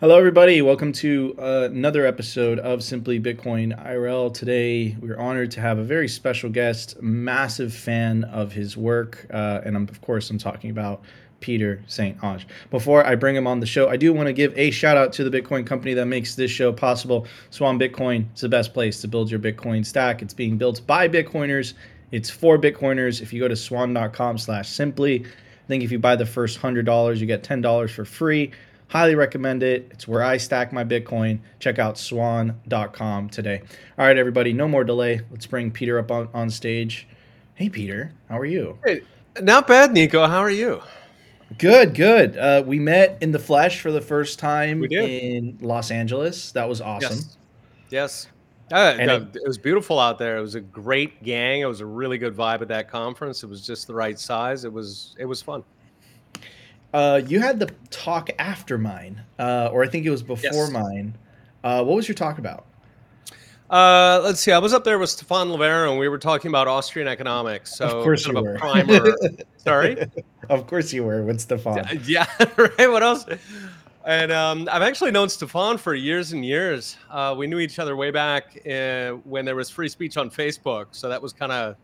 Hello, everybody. Welcome to uh, another episode of Simply Bitcoin IRL. Today, we're honored to have a very special guest, massive fan of his work, uh, and I'm, of course, I'm talking about Peter St. Onge. Before I bring him on the show, I do want to give a shout out to the Bitcoin company that makes this show possible. Swan Bitcoin is the best place to build your Bitcoin stack. It's being built by Bitcoiners. It's for Bitcoiners. If you go to swan.com/simply, I think if you buy the first hundred dollars, you get ten dollars for free. Highly recommend it. It's where I stack my Bitcoin. Check out swan.com today. All right, everybody, no more delay. Let's bring Peter up on, on stage. Hey, Peter, how are you? Hey, not bad, Nico. How are you? Good, good. Uh, we met in the flesh for the first time in Los Angeles. That was awesome. Yes. yes. Uh, no, it, it, was beautiful out there. It was a great gang. It was a really good vibe at that conference. It was just the right size. It was it was fun. Uh, you had the talk after mine, uh, or I think it was before yes. mine. Uh, what was your talk about? Uh, let's see. I was up there with Stefan Livera, and we were talking about Austrian economics. So of course you were. Primer. Sorry. of course you were with Stefan. Yeah. Right. What else? And um, I've actually known Stefan for years and years. Uh, we knew each other way back when there was free speech on Facebook. So that was kind of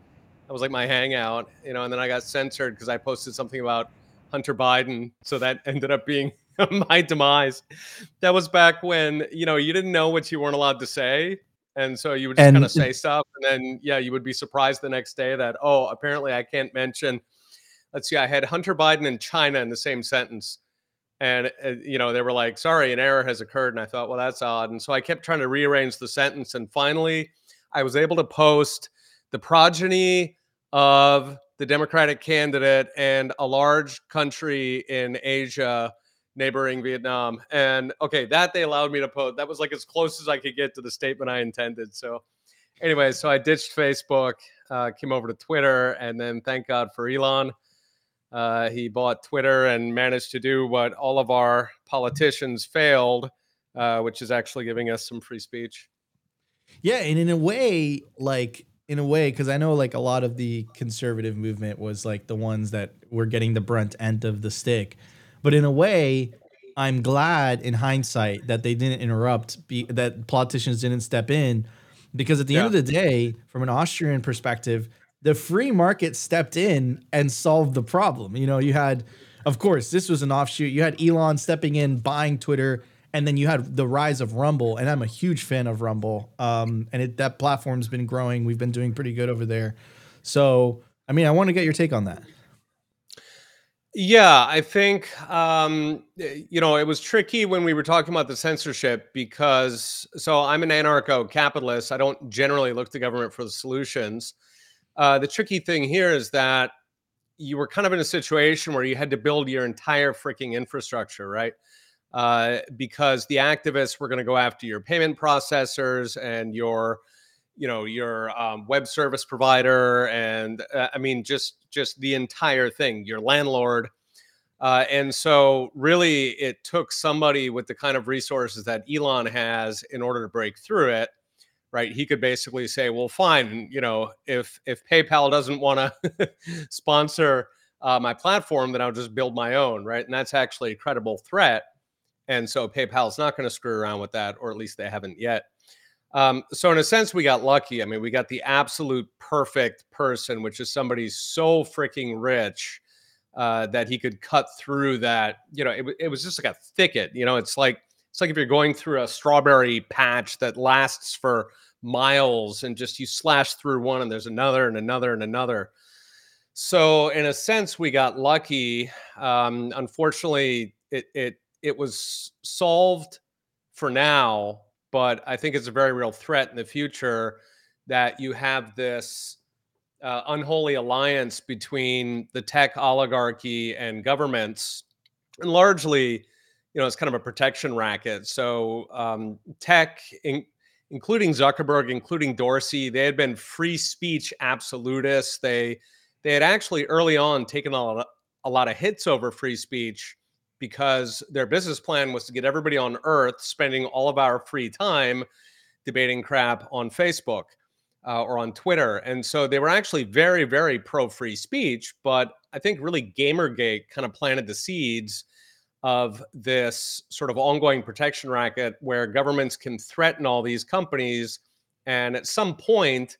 that was like my hangout, you know. And then I got censored because I posted something about Hunter Biden. So that ended up being my demise. That was back when, you know, you didn't know what you weren't allowed to say. And so you would just kind of say stuff. And then, yeah, you would be surprised the next day that, oh, apparently I can't mention. Let's see, I had Hunter Biden and China in the same sentence. And, uh, you know, they were like, sorry, an error has occurred. And I thought, well, that's odd. And so I kept trying to rearrange the sentence. And finally, I was able to post the progeny of the Democratic candidate and a large country in Asia neighboring Vietnam. And okay, that they allowed me to post. That was like as close as I could get to the statement I intended. So, anyway, so I ditched Facebook, uh, came over to Twitter, and then thank God for Elon. Uh, he bought Twitter and managed to do what all of our politicians failed, uh, which is actually giving us some free speech. Yeah, and in a way, like in a way because I know like a lot of the conservative movement was like the ones that were getting the brunt end of the stick. But in a way, I'm glad in hindsight that they didn't interrupt, be, that politicians didn't step in, because at the yeah. end of the day, from an Austrian perspective, the free market stepped in and solved the problem. You know, you had, of course, this was an offshoot. You had Elon stepping in, buying Twitter and then you had the rise of Rumble, and I'm a huge fan of Rumble. Um, and it, that platform's been growing. We've been doing pretty good over there. So, I mean, I want to get your take on that. Yeah, I think um, you know it was tricky when we were talking about the censorship because so I'm an anarcho-capitalist. I don't generally look to government for the solutions. Uh, the tricky thing here is that you were kind of in a situation where you had to build your entire freaking infrastructure, right? Uh, because the activists were going to go after your payment processors and your you know your um, web service provider and uh, i mean just just the entire thing your landlord. Uh, and so really it took somebody with the kind of resources that elon has in order to break through it right? He could basically say well fine you know if if paypal doesn't want to sponsor uh, my platform then i'll just build my own right? And that's actually a credible threat and so PayPal is not going to screw around with that, or at least they haven't yet. Um, so in a sense, we got lucky. I mean, we got the absolute perfect person, which is somebody so freaking rich uh, that he could cut through that. You know, it, it was just like a thicket. You know, it's like it's like if you're going through a strawberry patch that lasts for miles, and just you slash through one, and there's another and another and another. So in a sense, we got lucky. Um, unfortunately, it it it was solved for now, but I think it's a very real threat in the future that you have this uh, unholy alliance between the tech oligarchy and governments, and largely, you know, it's kind of a protection racket. So um, tech, in, including Zuckerberg, including Dorsey, they had been free speech absolutists. They they had actually early on taken a lot, of, a lot of hits over free speech because their business plan was to get everybody on earth spending all of our free time debating crap on Facebook uh, or on Twitter. And so they were actually very, very pro free speech. But I think really Gamergate kind of planted the seeds of this sort of ongoing protection racket where governments can threaten all these companies and at some point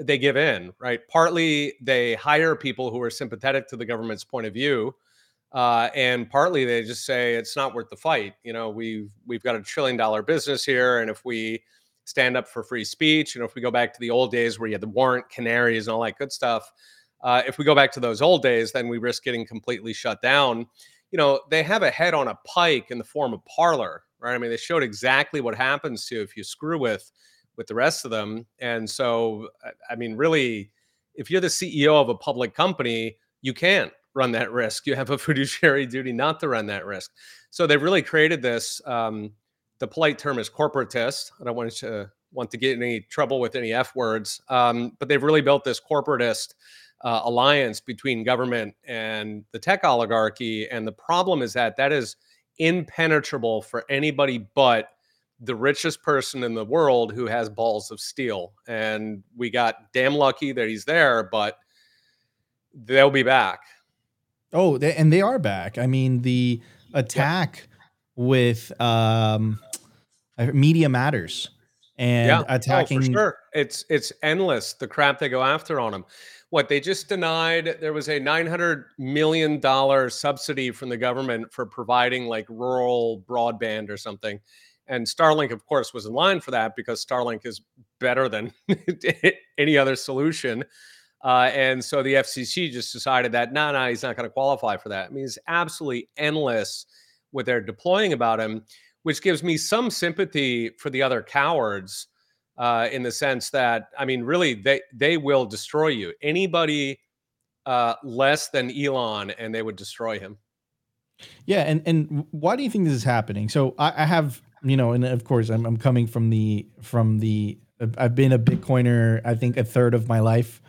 they give in right partly they hire people who are sympathetic to the government's point of view uh, and partly they just say it's not worth the fight you know we've we've got a trillion dollar business here and if we stand up for free speech and if we go back to the old days where you had the warrant canaries and all that good stuff uh, if we go back to those old days then we risk getting completely shut down you know, they have a head on a pike in the form of Parler, right? I mean, they showed exactly what happens to if you screw with with the rest of them. And so, I mean, really, if you're the CEO of a public company, you can't run that risk. You have a fiduciary duty not to run that risk. So they've really created this. Um, the polite term is corporatist. I don't want to want to get any trouble with any f words, um, but they've really built this corporatist uh, alliance between government and the tech oligarchy. And the problem is that that is impenetrable for anybody but the richest person in the world who has balls of steel. And we got damn lucky that he's there, but they'll be back. Oh, they, and they are back. I mean, the attack yeah. with um, Media Matters and yeah. attacking. Oh, for sure. It's it's endless the crap they go after on them what they just denied there was a 900 million dollar subsidy from the government for providing like rural broadband or something and starlink of course was in line for that because starlink is better than any other solution uh, and so the fcc just decided that no nah, no nah, he's not going to qualify for that i mean it's absolutely endless what they're deploying about him which gives me some sympathy for the other cowards uh, in the sense that I mean, really, they they will destroy you. Anybody uh, less than Elon, and they would destroy him. Yeah, and and why do you think this is happening? So I, I have you know, and of course, I'm I'm coming from the from the I've been a Bitcoiner. I think a third of my life.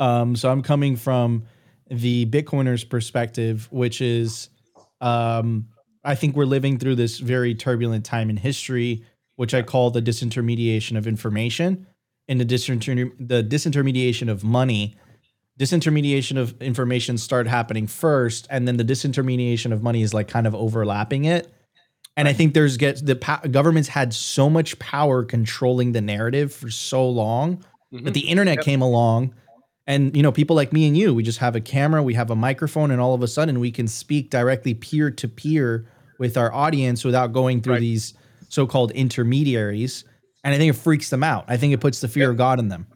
Um, so I'm coming from the Bitcoiners' perspective, which is, um, I think we're living through this very turbulent time in history which I call the disintermediation of information and the, disinter- the disintermediation of money. Disintermediation of information start happening first, and then the disintermediation of money is like kind of overlapping it. And I think there's get the po- government's had so much power controlling the narrative for so long mm-hmm. that the internet yep. came along and you know people like me and you we just have a camera we have a microphone and all of a sudden we can speak directly peer to peer with our audience without going through right. these so-called intermediaries, and I think it freaks them out. I think it puts the fear yeah. of God in them.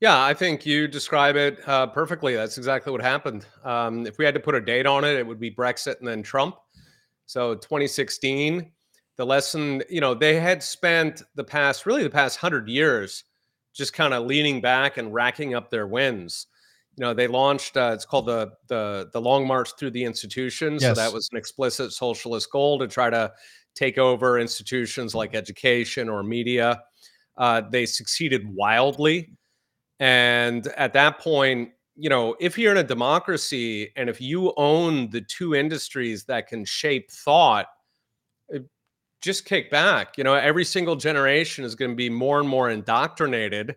Yeah, I think you describe it uh, perfectly. That's exactly what happened. Um, if we had to put a date on it, it would be Brexit and then Trump. So 2016, the lesson, you know, they had spent the past, really the past hundred years, just kind of leaning back and racking up their wins. You know, they launched. Uh, it's called the the the Long March through the institutions. Yes. So that was an explicit socialist goal to try to take over institutions like education or media. Uh, they succeeded wildly. And at that point, you know, if you're in a democracy and if you own the two industries that can shape thought, just kick back. You know, every single generation is going to be more and more indoctrinated.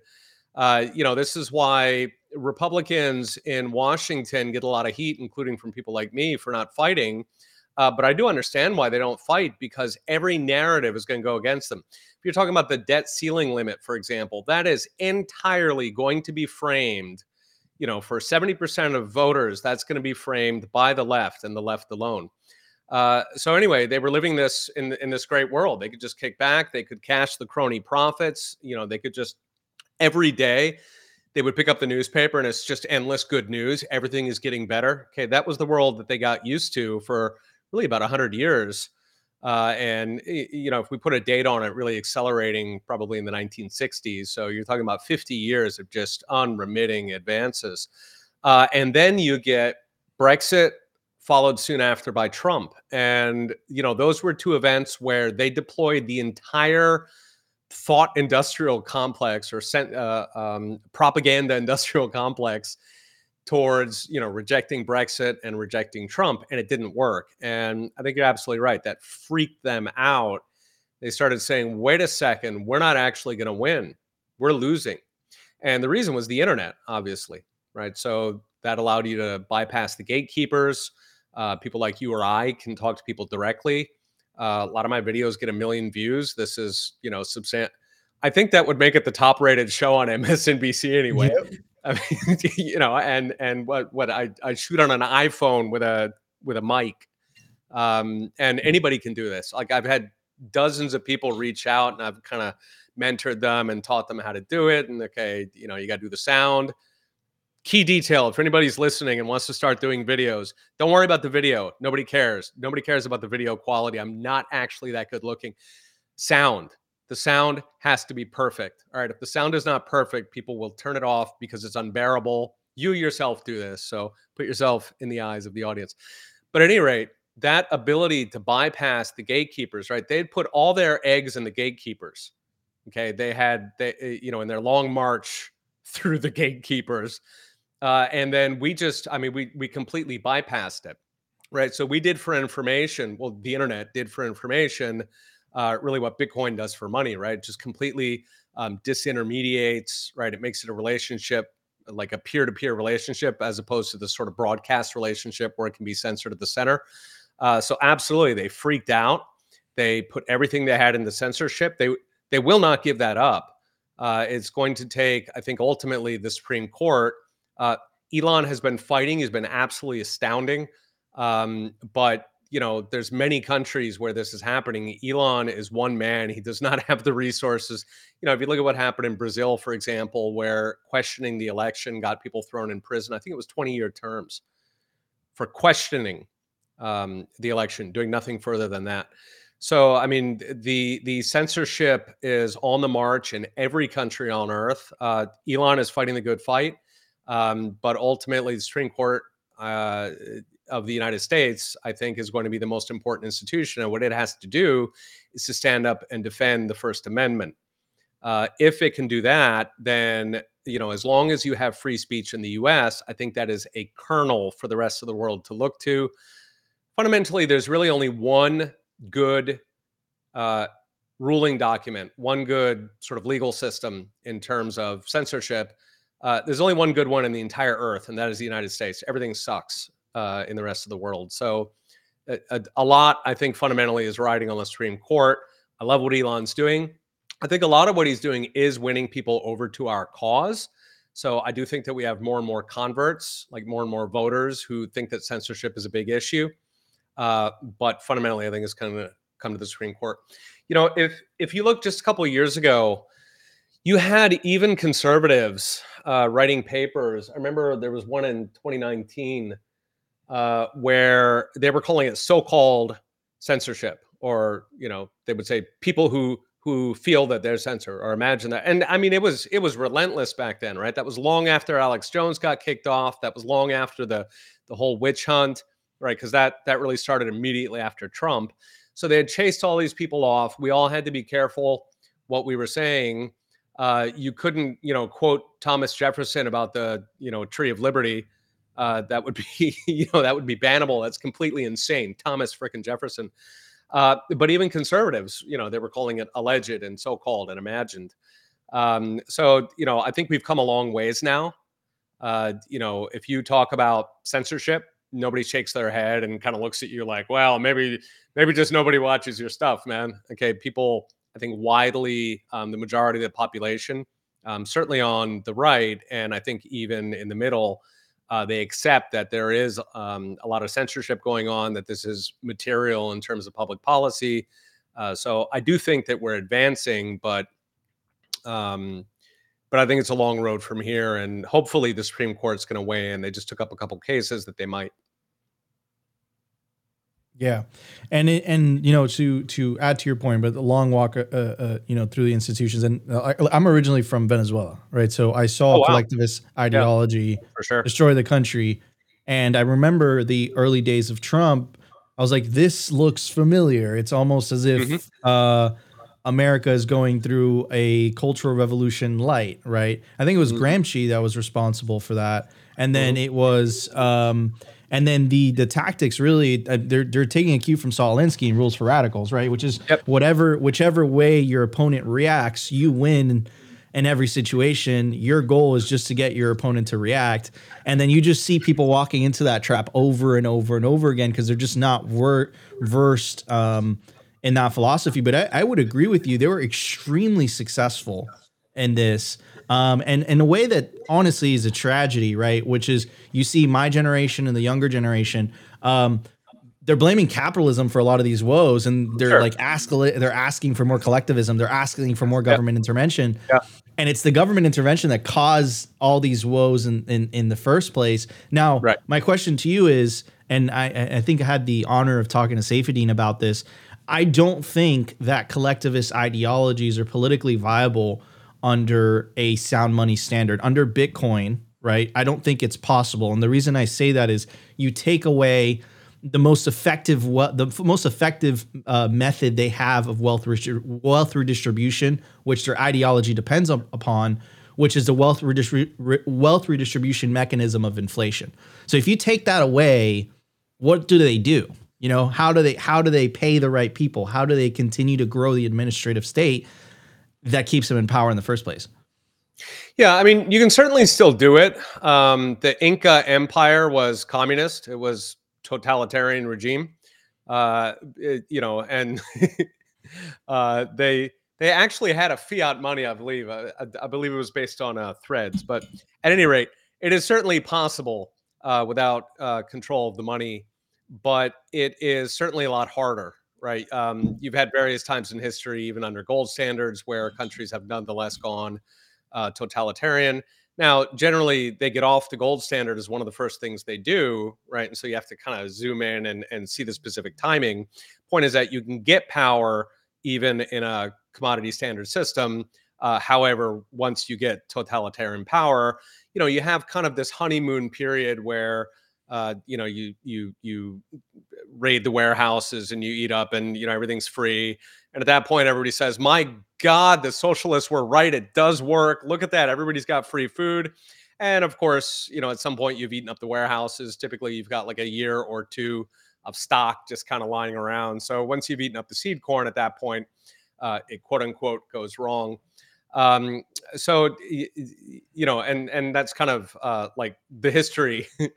Uh, you know, this is why Republicans in Washington get a lot of heat, including from people like me, for not fighting uh, but I do understand why they don't fight because every narrative is going to go against them. If you're talking about the debt ceiling limit, for example, that is entirely going to be framed. You know, for 70% of voters, that's going to be framed by the left and the left alone. Uh, so anyway, they were living this in in this great world. They could just kick back. They could cash the crony profits. You know, they could just every day they would pick up the newspaper and it's just endless good news. Everything is getting better. Okay, that was the world that they got used to for really about 100 years. Uh, and you know, if we put a date on it, really accelerating probably in the 1960s. So you're talking about 50 years of just unremitting advances. Uh, and then you get Brexit, followed soon after by Trump. And you know, those were two events where they deployed the entire thought industrial complex or uh, um, propaganda industrial complex towards you know rejecting Brexit and rejecting Trump, and it didn't work. And I think you're absolutely right. That freaked them out. They started saying, "Wait a second, we're not actually going to win. We're losing." And the reason was the internet, obviously, right? So that allowed you to bypass the gatekeepers. Uh, people like you or I can talk to people directly. Uh, a lot of my videos get a million views. This is, you know, substantial. I think that would make it the top rated show on MSNBC anyway. Yep. I mean, you know, and and what what I, I shoot on an iPhone with a with a mic, um, and anybody can do this. Like I've had dozens of people reach out, and I've kind of mentored them and taught them how to do it. And okay, you know, you got to do the sound. Key detail: if anybody's listening and wants to start doing videos, don't worry about the video. Nobody cares. Nobody cares about the video quality. I'm not actually that good looking. Sound the sound has to be perfect. All right. If the sound is not perfect, people will turn it off because it's unbearable. You yourself do this. So put yourself in the eyes of the audience. But at any rate, that ability to bypass the gatekeepers, right? They'd put all their eggs in the gatekeepers. Okay. They had, they, eh, you know, in their long march through the gatekeepers. Uh, and then we just, I mean, we, we completely bypassed it. Right. So we did for information. Well, the internet did for information uh, really what Bitcoin does for money, right? Just completely um, disintermediates, right? It makes it a relationship, like a peer to peer relationship, as opposed to the sort of broadcast relationship where it can be censored at the center. Uh, so absolutely, they freaked out. They put everything they had in the censorship. They they will not give that up. Uh, it's going to take, I think, ultimately the Supreme Court. Uh, Elon has been fighting. He's been absolutely astounding. Um, but you know, there's many countries where this is happening. Elon is one man. He does not have the resources. You know, if you look at what happened in Brazil, for example, where questioning the election got people thrown in prison, I think it was 20 year terms for questioning um, the election, doing nothing further than that. So, I mean, the the censorship is on the march in every country on earth. Uh, Elon is fighting the good fight, um, but ultimately, the Supreme Court uh, of the United States, I think, is going to be the most important institution. And what it has to do is to stand up and defend the First Amendment. Uh, if it can do that, then you know, as long as you have free speech in the U.S., I think that is a kernel for the rest of the world to look to. Fundamentally, there's really only one good uh, ruling document, one good sort of legal system in terms of censorship. Uh, there's only one good one in the entire earth, and that is the United States. Everything sucks uh, in the rest of the world. So a, a, lot, I think, fundamentally is riding on the Supreme Court. I love what Elon's doing. I think a lot of what he's doing is winning people over to our cause. So I do think that we have more and more converts, like more and more voters who think that censorship is a big issue. Uh, but fundamentally, I think it's going to come to the Supreme Court. You know, if if you look just a couple years ago, you had even conservatives uh, writing papers. I remember there was one in 2019 uh, where they were calling it so-called censorship, or you know, they would say people who who feel that they're censored or imagine that. And I mean, it was it was relentless back then, right? That was long after Alex Jones got kicked off. That was long after the the whole witch hunt, right? Because that that really started immediately after Trump. So they had chased all these people off. We all had to be careful what we were saying. Uh, you couldn't, you know, quote Thomas Jefferson about the, you know, Tree of Liberty uh, that would be you know that would be bannable. That's completely insane. Thomas frickin' Jefferson. Uh, but even conservatives, you know, they were calling it alleged and so-called and imagined. Um, so you know, I think we've come a long ways now. Uh, you know, if you talk about censorship, nobody shakes their head and kind of looks at you like, well, maybe maybe just nobody watches your stuff, man. Okay, people, I think widely, um, the majority of the population, um, certainly on the right, and I think even in the middle uh, they accept that there is um, a lot of censorship going on, that this is material in terms of public policy. Uh, so I do think that we're advancing, but um, but I think it's a long road from here, and hopefully the Supreme Court's going to weigh in. They just took up a couple cases that they might yeah, and it, and you know to to add to your point, but the long walk, uh, uh, you know, through the institutions, and uh, I, am originally from Venezuela, right? So I saw oh, wow. collectivist ideology yeah, for sure. destroy the country, and I remember the early days of Trump. I was like, this looks familiar. It's almost as if mm-hmm. uh, America is going through a cultural revolution light, right? I think it was mm-hmm. Gramsci that was responsible for that, and then mm-hmm. it was. Um, and then the the tactics really uh, they're they're taking a cue from Saul Alinsky and Rules for Radicals, right? Which is yep. whatever whichever way your opponent reacts, you win. in every situation. Your goal is just to get your opponent to react. And then you just see people walking into that trap over and over and over again because they're just not wor- versed um, in that philosophy. But I, I would agree with you. They were extremely successful in this. Um, and in a way that honestly is a tragedy, right? Which is you see my generation and the younger generation. Um, they're blaming capitalism for a lot of these woes and they're sure. like ask they're asking for more collectivism they're asking for more government yeah. intervention yeah. and it's the government intervention that caused all these woes in in, in the first place now right. my question to you is and I, I think I had the honor of talking to Saifedean about this. I don't think that collectivist ideologies are politically viable under a sound money standard. Under Bitcoin, right? I don't think it's possible. And the reason I say that is you take away the most effective what the most effective uh, method they have of wealth wealth redistribution, which their ideology depends on, upon, which is the wealth redistri- wealth redistribution mechanism of inflation. So if you take that away, what do they do? You know, how do they how do they pay the right people? How do they continue to grow the administrative state that keeps them in power in the first place? Yeah, I mean, you can certainly still do it. Um, the Inca Empire was communist. It was totalitarian regime. Uh, it, you know, and uh, they they actually had a fiat money, I believe. I, I believe it was based on uh, threads, but at any rate, it is certainly possible uh, without uh, control of the money, but it is certainly a lot harder. Right, um, you've had various times in history, even under gold standards, where countries have nonetheless gone uh, totalitarian. Now, generally, they get off the gold standard as one of the first things they do, right? And so you have to kind of zoom in and, and see the specific timing. Point is that you can get power even in a commodity standard system. Uh, however, once you get totalitarian power, you know you have kind of this honeymoon period where uh, you know you you you raid the warehouses and you eat up and you know everything's free. And at that point everybody says my god the socialists were right. It does work. Look at that. Everybody's got free food. And of course you know at some point you've eaten up the warehouses. Typically you've got like a year or two of stock just kind of lying around. So once you've eaten up the seed corn at that point uh, it quote unquote goes wrong. Um, so you know and and that's kind of uh, like the history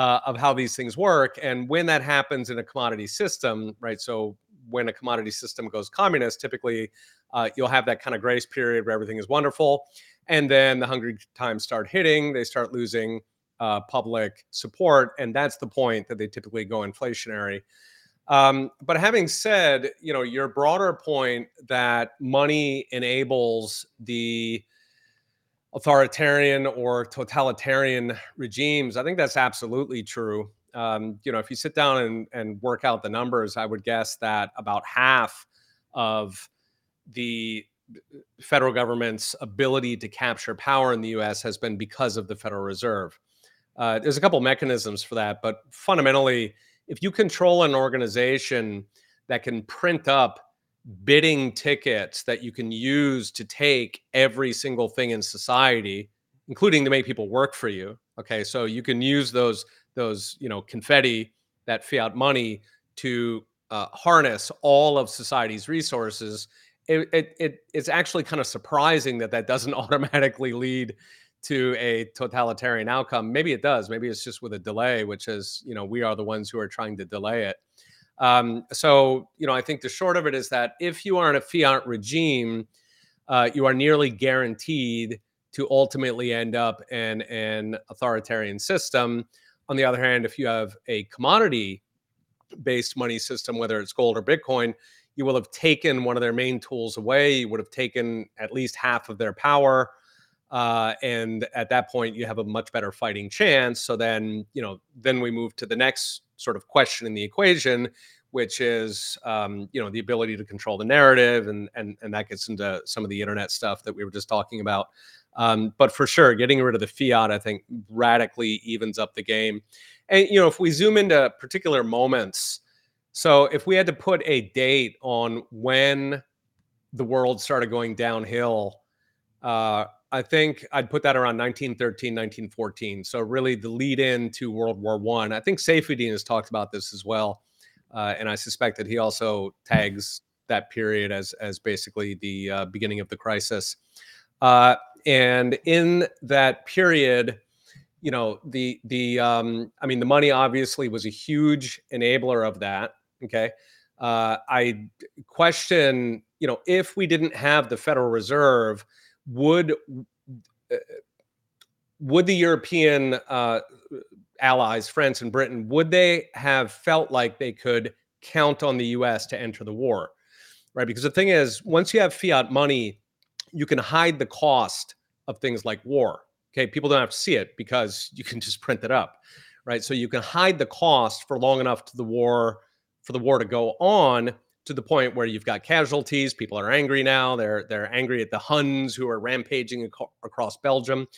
uh, of how these things work. And when that happens in a commodity system, right? So when a commodity system goes communist, typically uh, you'll have that kind of grace period where everything is wonderful. And then the hungry times start hitting, they start losing uh, public support. And that's the point that they typically go inflationary. Um, but having said, you know, your broader point that money enables the authoritarian or totalitarian regimes, I think that's absolutely true. Um, you know, if you sit down and, and work out the numbers, I would guess that about half of the federal government's ability to capture power in the US has been because of the Federal Reserve. Uh, there's a couple mechanisms for that, but fundamentally, if you control an organization that can print up bidding tickets that you can use to take every single thing in society including to make people work for you okay? So you can use those those you know confetti that fiat money to uh, harness all of society's resources. It, it, it it's actually kind of surprising that that doesn't automatically lead to a totalitarian outcome. Maybe it does. Maybe it's just with a delay which is you know we are the ones who are trying to delay it um, so, you know, I think the short of it is that if you are in a fiat regime, uh, you are nearly guaranteed to ultimately end up in an authoritarian system. On the other hand, if you have a commodity based money system, whether it's gold or Bitcoin, you will have taken one of their main tools away. You would have taken at least half of their power. Uh, and at that point, you have a much better fighting chance. So then, you know, then we move to the next sort of question in the equation, which is um, you know the ability to control the narrative, and and and that gets into some of the internet stuff that we were just talking about. Um, but for sure, getting rid of the fiat, I think, radically evens up the game. And you know, if we zoom into particular moments, so if we had to put a date on when the world started going downhill, uh, I think I'd put that around 1913, 1914. So really the lead in to World War One. I. I think Saifedean has talked about this as well. Uh, and I suspect that he also tags that period as as basically the uh, beginning of the crisis. Uh, and in that period, you know, the the um, I mean, the money obviously was a huge enabler of that. Okay, uh, I question, you know, if we didn't have the Federal Reserve, would uh, would the European uh, allies, France and Britain, would they have felt like they could count on the U.S. to enter the war? Right, because the thing is, once you have fiat money, you can hide the cost of things like war. Okay, people don't have to see it because you can just print it up, right? So you can hide the cost for long enough to the war for the war to go on to the point where you've got casualties. People are angry now. They're they're angry at the Huns who are rampaging ac- across Belgium.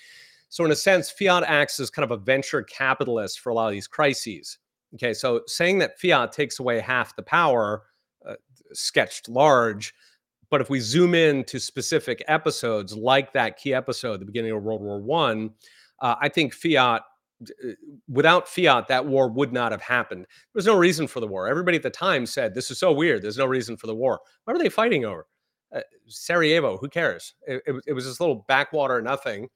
So in a sense, fiat acts as kind of a venture capitalist for a lot of these crises. Okay, so saying that fiat takes away half the power, uh, sketched large. But if we zoom in to specific episodes, like that key episode, the beginning of World War One, uh, I think fiat without fiat, that war would not have happened. There was no reason for the war. Everybody at the time said, This is so weird. There's no reason for the war. What are they fighting over? Uh, Sarajevo, who cares? It, it, it, was this little backwater nothing.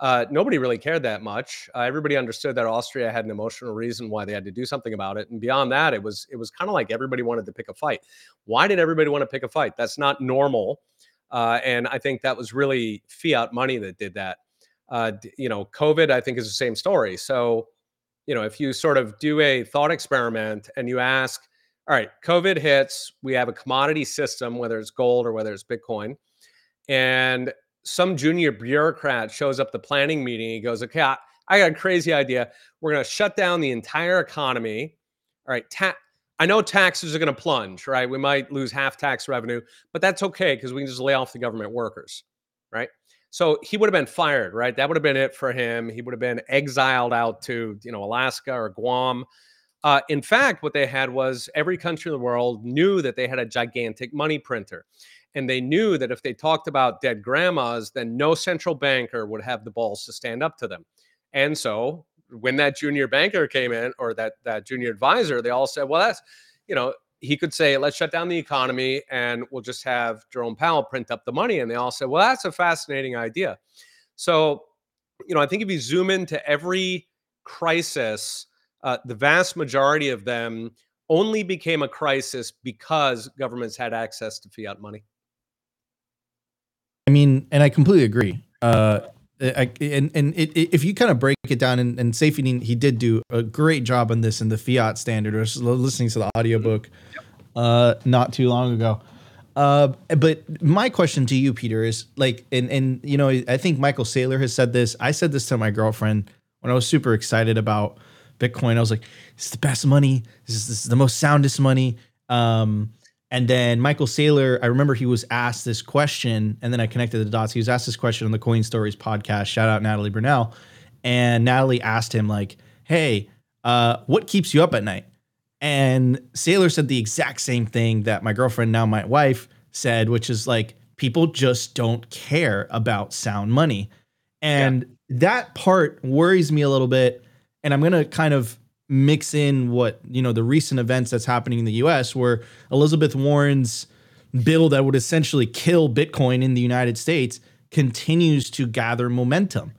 Uh, nobody really cared that much. Uh, everybody understood that Austria had an emotional reason why they had to do something about it, and beyond that, it was it was kind of like everybody wanted to pick a fight. Why did everybody want to pick a fight? That's not normal, uh, and I think that was really fiat money that did that uh, you know, COVID, I think, is the same story. So, you know, if you sort of do a thought experiment and you ask, all right, COVID hits, we have a commodity system, whether it's gold or whether it's Bitcoin, and some junior bureaucrat shows up the planning meeting. He goes, okay, I, I got a crazy idea. We're going to shut down the entire economy. All right, ta- I know taxes are going to plunge, right? We might lose half tax revenue, but that's okay because we can just lay off the government workers, right? So he would have been fired, right? That would have been it for him. He would have been exiled out to, you know, Alaska or Guam. Uh, in fact, what they had was every country in the world knew that they had a gigantic money printer. And they knew that if they talked about dead grandmas, then no central banker would have the balls to stand up to them. And so when that junior banker came in or that that junior advisor, they all said, well, that's, you know, he could say, let's shut down the economy and we'll just have Jerome Powell print up the money. And they all said, well, that's a fascinating idea. So, you know, I think if you zoom into every crisis, uh, the vast majority of them only became a crisis because governments had access to fiat money. I mean, and I completely agree. Uh, I, and and it, it, if you kind of break it down, and, and he did do a great job on this in the fiat standard. I was listening to the audiobook yep. uh, not too long ago. Uh, but my question to you, Peter, is like, and and you know, I think Michael Saylor has said this. I said this to my girlfriend when I was super excited about Bitcoin. I was like, "It's the best money. This is, this is the most soundest money." Um, and then Michael Saylor, I remember he was asked this question, and then I connected the dots. He was asked this question on the Coin Stories podcast. Shout out Natalie Brunell. And Natalie asked him, like, hey, uh, what keeps you up at night? And Saylor said the exact same thing that my girlfriend, now my wife, said, which is like, people just don't care about sound money. And yeah. that part worries me a little bit. And I'm going to kind of mix in what you know the recent events that's happening in the U.S., where Elizabeth Warren's bill that would essentially kill Bitcoin in the United States continues to gather momentum,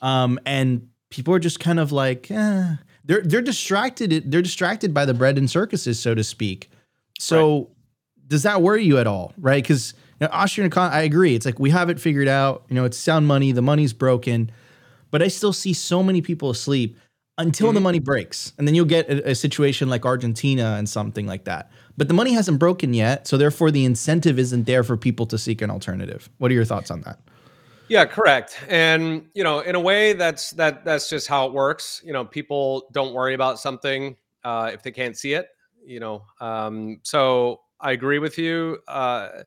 um, and people are just kind of like eh. they're they're distracted. They're distracted by the bread and circuses, so to speak. So, right. does that worry you at all? Right? Because you know, Austrian I agree. It's like we have it figured out. You know, it's sound money. The money's broken, but I still see so many people asleep until mm-hmm. the money breaks. And then you'll get a, a, situation like Argentina and something like that. But the money hasn't broken yet. So therefore, the incentive isn't there for people to seek an alternative. What are your thoughts on that? Yeah, correct. And you know, in a way, that's that that's just how it works. You know, people don't worry about something uh, if they can't see it. You know, um, so I agree with you. Uh,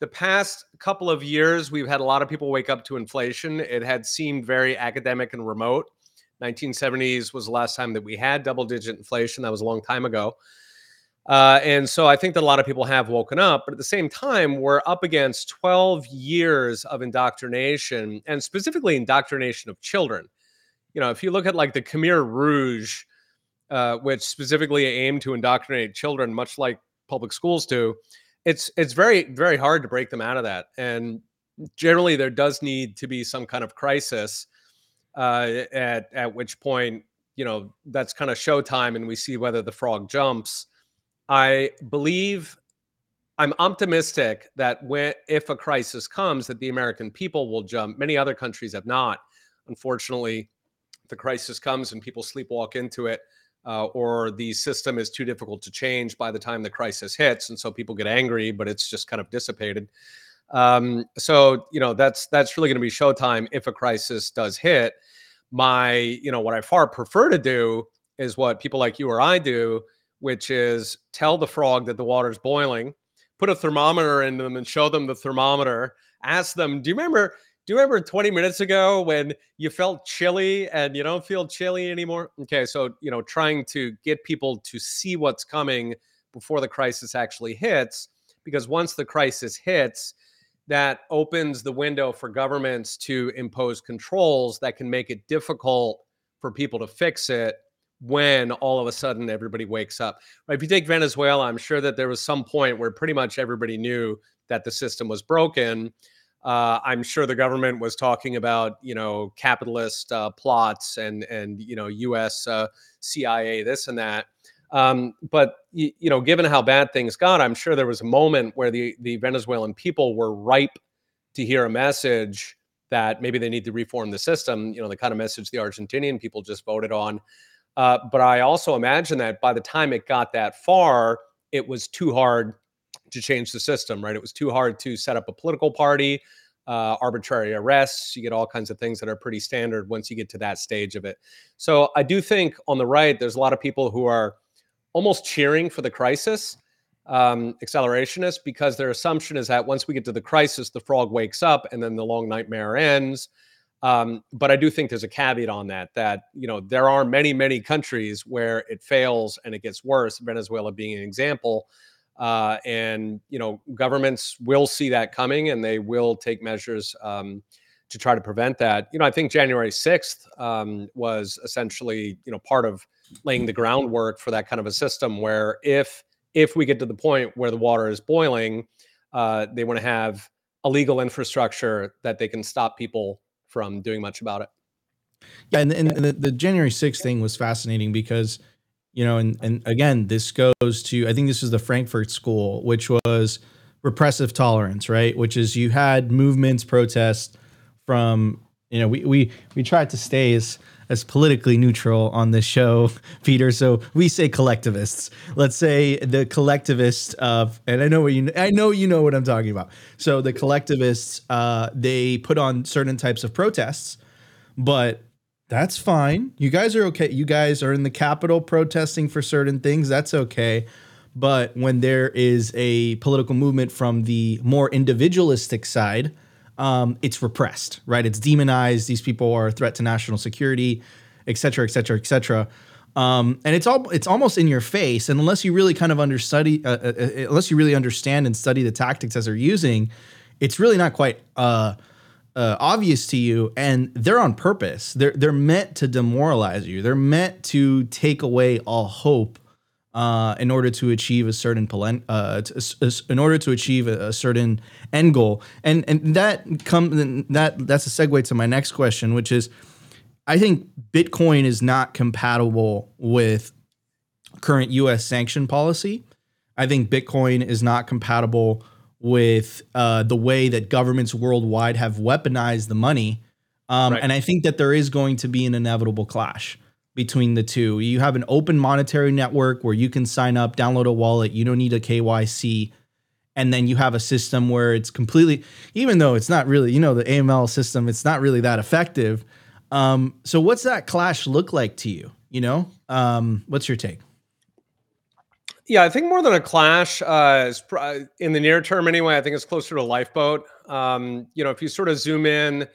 the past couple of years, we've had a lot of people wake up to inflation. It had seemed very academic and remote. 1970s was the last time that we had double digit inflation. That was a long time ago. Uh, and so I think that a lot of people have woken up, but at the same time, we're up against 12 years of indoctrination and specifically indoctrination of children. You know, if you look at like the Khmer Rouge, uh, which specifically aim to indoctrinate children, much like public schools do, it's it's very very hard to break them out of that. And generally there does need to be some kind of crisis uh, at at which point you know that's kind of showtime and we see whether the frog jumps. I believe i'm optimistic that when if a crisis comes that the american people will jump. Many other countries have not. Unfortunately the crisis comes and people sleepwalk into it uh, or the system is too difficult to change by the time the crisis hits and so people get angry but it's just kind of dissipated um, so you know that's that's really going to be showtime if a crisis does hit. My you know what I far prefer to do is what people like you or I do, which is tell the frog that the water's boiling, put a thermometer in them and show them the thermometer. Ask them, do you remember? Do you remember 20 minutes ago when you felt chilly and you don't feel chilly anymore? Okay, so you know, trying to get people to see what's coming before the crisis actually hits, because once the crisis hits, that opens the window for governments to impose controls that can make it difficult for people to fix it when all of a sudden everybody wakes up. If you take Venezuela, I'm sure that there was some point where pretty much everybody knew that the system was broken. Uh, I'm sure the government was talking about, you know, capitalist uh, plots and and you know U.S. Uh, CIA this and that. Um, but you, you know, given how bad things got, I'm sure there was a moment where the the Venezuelan people were ripe to hear a message that maybe they need to reform the system. You know, the kind of message the Argentinian people just voted on. Uh, but I also imagine that by the time it got that far, it was too hard to change the system. Right? It was too hard to set up a political party. Uh, arbitrary arrests. You get all kinds of things that are pretty standard once you get to that stage of it. So I do think on the right, there's a lot of people who are almost cheering for the crisis um, accelerationists because their assumption is that once we get to the crisis, the frog wakes up and then the long nightmare ends. Um, but I do think there's a caveat on that that you know there are many many countries where it fails and it gets worse. Venezuela being an example, uh, and you know governments will see that coming and they will take measures um, to try to prevent that. You know I think January 6th um, was essentially you know part of laying the groundwork for that kind of a system where if if we get to the point where the water is boiling, uh, they want to have a legal infrastructure that they can stop people from doing much about it. Yeah, and, and the, the January 6th thing was fascinating because, you know, and, and again, this goes to, I think this is the Frankfurt School, which was repressive tolerance, right? Which is you had movements, protests from, you know, we, we, we tried to stay as, as politically neutral on this show, Peter. So we say collectivists. Let's say the collectivists of, and I know what you, I know you know what I'm talking about. So the collectivists, uh, they put on certain types of protests, but that's fine. You guys are okay. You guys are in the Capitol protesting for certain things. That's okay. But when there is a political movement from the more individualistic side, um, it's repressed, right? It's demonized. These people are a threat to national security, et cetera, et cetera, et cetera. Um, and it's all it's almost in your face, and unless you really kind of understudy, uh, uh, uh, unless you really understand and study the tactics as they're using, it's really not quite uh, uh, obvious to you. And they're on purpose. They're they're meant to demoralize you. They're meant to take away all hope uh, in order to achieve a certain uh, in order to achieve a, certain end goal. And and that come that that's a segue to my next question, which is, I think Bitcoin is not compatible with current U.S. sanction policy. I think Bitcoin is not compatible with uh, the way that governments worldwide have weaponized the money. Um, right. And I think that there is going to be an inevitable clash between the two. You have an open monetary network where you can sign up, download a wallet, you don't need a KYC. And then you have a system where it's completely, even though it's not really, you know, the AML system, it's not really that effective. Um, so, what's that clash look like to you? You know, um, what's your take? Yeah, I think more than a clash, uh, in the near term anyway, I think it's closer to lifeboat. Um, you know, if you sort of zoom in,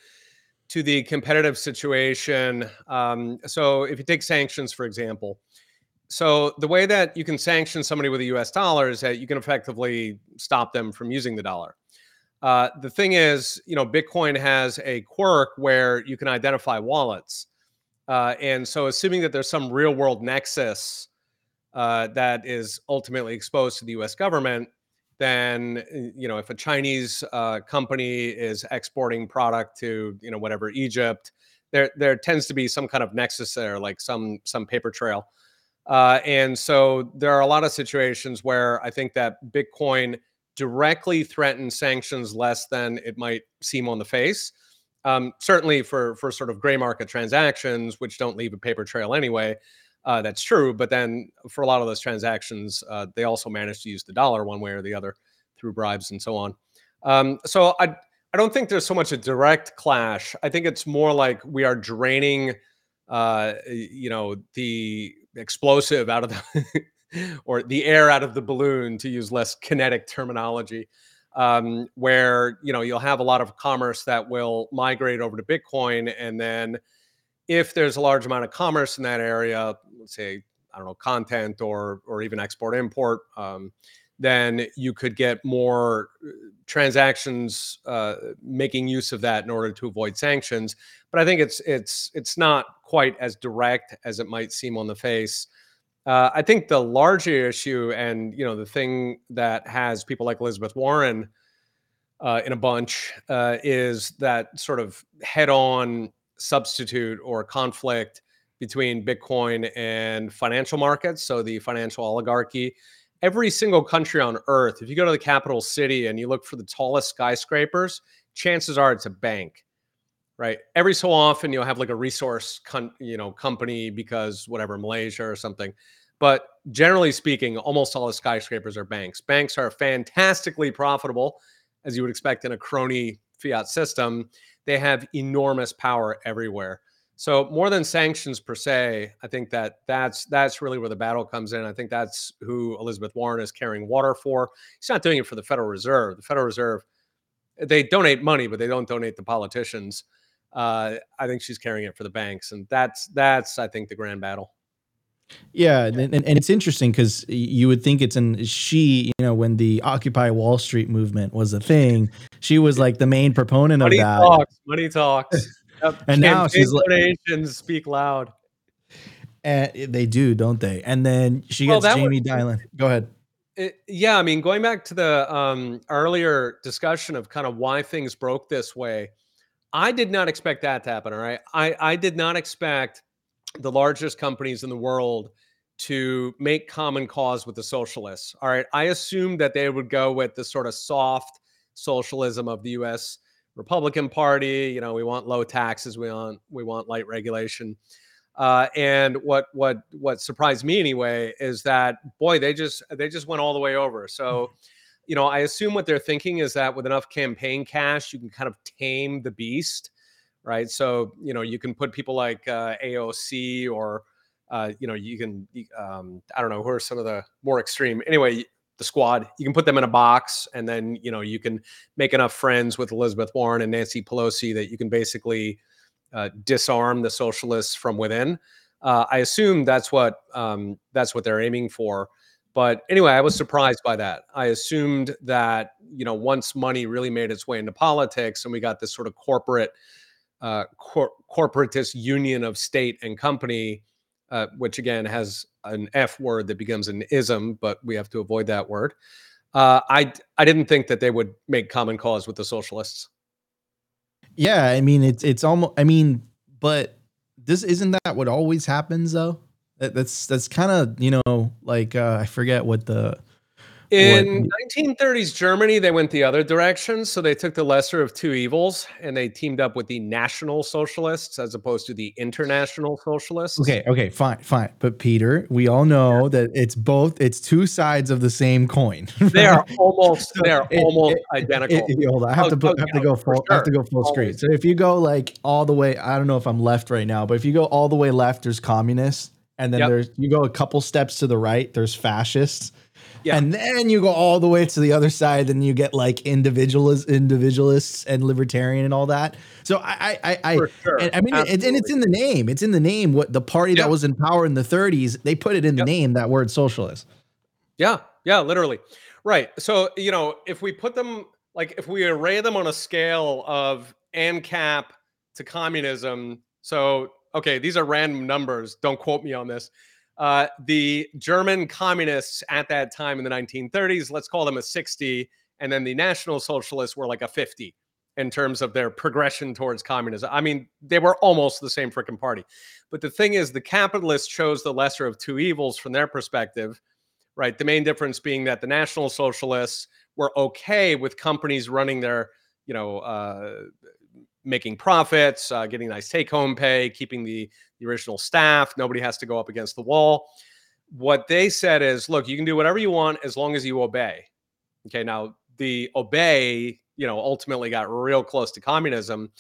to the competitive situation. Um, so, if you take sanctions, for example, so the way that you can sanction somebody with a US dollar is that you can effectively stop them from using the dollar. Uh, the thing is, you know, Bitcoin has a quirk where you can identify wallets. Uh, and so, assuming that there's some real world nexus uh, that is ultimately exposed to the US government, then you know if a Chinese uh, company is exporting product to you know whatever Egypt, there there tends to be some kind of nexus there, like some some paper trail. Uh, and so there are a lot of situations where I think that Bitcoin directly threatens sanctions less than it might seem on the face. Um, certainly for for sort of gray market transactions, which don't leave a paper trail anyway, uh, that's true. But then for a lot of those transactions, uh, they also manage to use the dollar one way or the other through bribes and so on. Um, so I I don't think there's so much a direct clash. I think it's more like we are draining, uh, you know, the explosive out of the or the air out of the balloon to use less kinetic terminology um, where you know you'll have a lot of commerce that will migrate over to bitcoin and then if there's a large amount of commerce in that area let's say i don't know content or or even export import um, then you could get more uh, transactions uh, making use of that in order to avoid sanctions but i think it's it's it's not quite as direct as it might seem on the face. Uh, I think the larger issue, and you know, the thing that has people like Elizabeth Warren uh, in a bunch, uh, is that sort of head-on substitute or conflict between Bitcoin and financial markets. So the financial oligarchy. Every single country on earth, if you go to the capital city and you look for the tallest skyscrapers, chances are it's a bank right? Every so often you'll have like a resource, con- you know, company because whatever Malaysia or something. But generally speaking, almost all the skyscrapers are banks. Banks are fantastically profitable, as you would expect in a crony fiat system. They have enormous power everywhere. So more than sanctions per se, I think that that's that's really where the battle comes in. I think that's who Elizabeth Warren is carrying water for. He's not doing it for the Federal Reserve. The Federal Reserve, they donate money, but they don't donate to politicians uh, I think she's carrying it for the banks, and that's that's I think the grand battle. Yeah, and, and, and it's interesting because you would think it's in she, you know, when the Occupy Wall Street movement was a thing, she was like the main proponent money of that. Talks, money talks. Yep. and now she's donations speak loud. And they do, don't they? And then she well, gets Jamie Dimon. Go ahead. It, yeah, I mean, going back to the um, earlier discussion of kind of why things broke this way I did not expect that to happen. All right. I, I did not expect the largest companies in the world to make common cause with the socialists. All right. I assumed that they would go with the sort of soft socialism of the US Republican Party. You know, we want low taxes, we want we want light regulation. Uh, and what what what surprised me anyway is that boy, they just they just went all the way over. So you know, I assume what they're thinking is that with enough campaign cash, you can kind of tame the beast, right? So, you know, you can put people like uh, AOC or, uh, you know, you can, um, I don't know, who are some of the more extreme. Anyway, the squad, you can put them in a box and then, you know, you can make enough friends with Elizabeth Warren and Nancy Pelosi that you can basically uh, disarm the socialists from within. Uh, I assume that's what um, that's what they're aiming for. But anyway, I was surprised by that. I assumed that, you know, once money really made its way into politics and we got this sort of corporate, uh, cor- corporatist union of state and company, uh, which again has an F word that becomes an ism, but we have to avoid that word. Uh, I I didn't think that they would make common cause with the socialists. Yeah, I mean it's it's almost. I mean, but this isn't that what always happens though that's that's kind of you know like uh, I forget what the in what, 1930s Germany they went the other direction, so they took the lesser of two evils and they teamed up with the National Socialists as opposed to the International Socialists. Okay, okay, fine, fine. But Peter, we all know yeah. that it's both it's two sides of the same coin. Right? They are almost they are it, almost it, identical. It, hold on, I have oh, to put, oh, have to go full sure. I have to go full screen. So if you go like all the way, I don't know if I'm left right now, but if you go all the way left, there's communists and then yep. there's you go a couple steps to the right there's fascists yeah. and then you go all the way to the other side and you get like individualists individualists and libertarian and all that so i i i, sure. I mean it, and it's in the name it's in the name what the party yep. that was in power in the 30s they put it in yep. the name that word socialist yeah yeah literally right so you know if we put them like if we array them on a scale of ancap to communism so okay, these are random numbers. Don't quote me on this. Uh, the German communists at that time in the 1930s, let's call them a 60, and then the National Socialists were like a 50 in terms of their progression towards communism. I mean, they were almost the same freaking party. But the thing is, the capitalists chose the lesser of two evils from their perspective, right? The main difference being that the National Socialists were okay with companies running their, you know, uh, making profits, uh, getting nice take home pay, keeping the, the original staff. Nobody has to go up against the wall. What they said is, look, you can do whatever you want as long as you obey. Okay. Now, the obey you know ultimately got real close to communism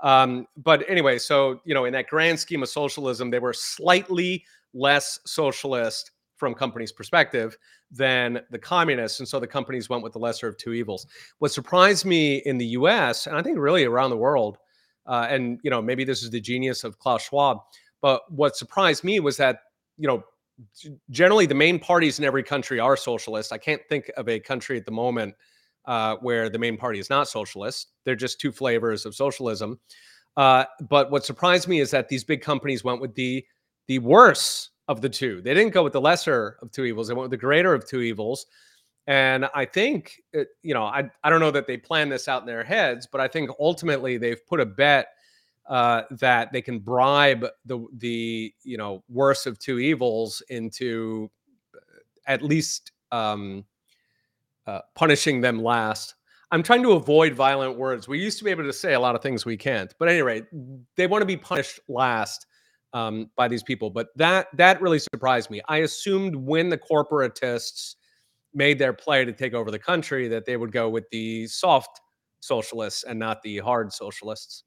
um, but anyway so you know in that grand scheme of socialism they were slightly less socialist from companies perspective than the communists and so the companies went with the lesser of two evils what surprised me in the us and i think really around the world uh, and you know maybe this is the genius of klaus schwab but what surprised me was that you know generally the main parties in every country are socialist i can't think of a country at the moment uh, where the main party is not socialist. They're just two flavors of socialism. Uh, but what surprised me is that these big companies went with the the worse of the two. They didn't go with the lesser of two evils. They went with the greater of two evils. And I think, it, uh, you know, I, I don't know that they planned this out in their heads, but I think ultimately they've put a bet uh, that they can bribe the the you know worst of two evils into uh, at least um, uh, punishing them last. I'm trying to avoid violent words. We used to be able to say a lot of things we can't, but anyway, they want to be punished last um, by these people. But that that really surprised me. I assumed when the corporatists made their play to take over the country that they would go with the soft socialists and not the hard socialists.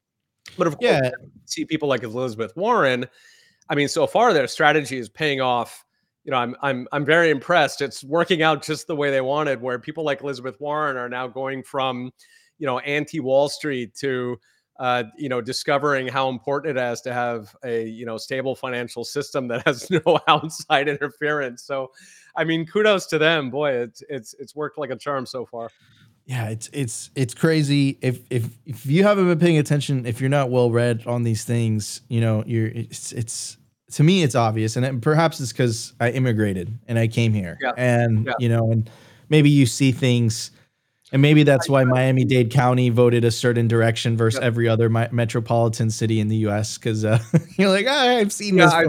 But of course, yeah. see people like Elizabeth Warren. I mean, so far their strategy is paying off you know, I'm I'm I'm very impressed. It's working out just the way they wanted, where people like Elizabeth Warren are now going from, you know, anti Wall Street to uh, you know, discovering how important it is to have a you know stable financial system that has no outside interference. So, I mean, kudos to them. Boy, it's it's it's worked like a charm so far. Yeah, it's it's it's crazy. If if if you haven't been paying attention, if you're not well read on these things, you know, you're it's it's to me it's obvious and it, perhaps it's because i immigrated and i came here yeah. and yeah. you know and maybe you see things and maybe that's why miami-dade county voted a certain direction versus yeah. every other mi- metropolitan city in the us because uh, you're like oh, i've seen this I,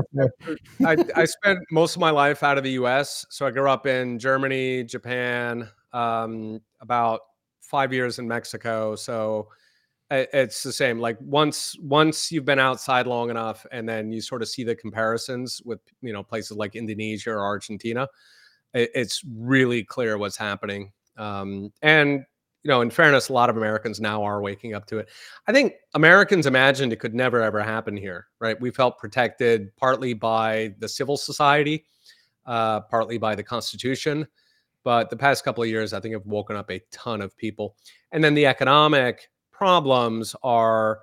I, I, spent most of my life out of the us so i grew up in germany japan um, about five years in mexico so it's the same like once once you've been outside long enough and then you sort of see the comparisons with you know places like indonesia or argentina it's really clear what's happening um, and you know in fairness a lot of americans now are waking up to it. I think americans imagined it could never ever happen here right? We felt protected partly by the civil society uh, partly by the constitution but the past couple of years i think have woken up a ton of people. And then the economic problems are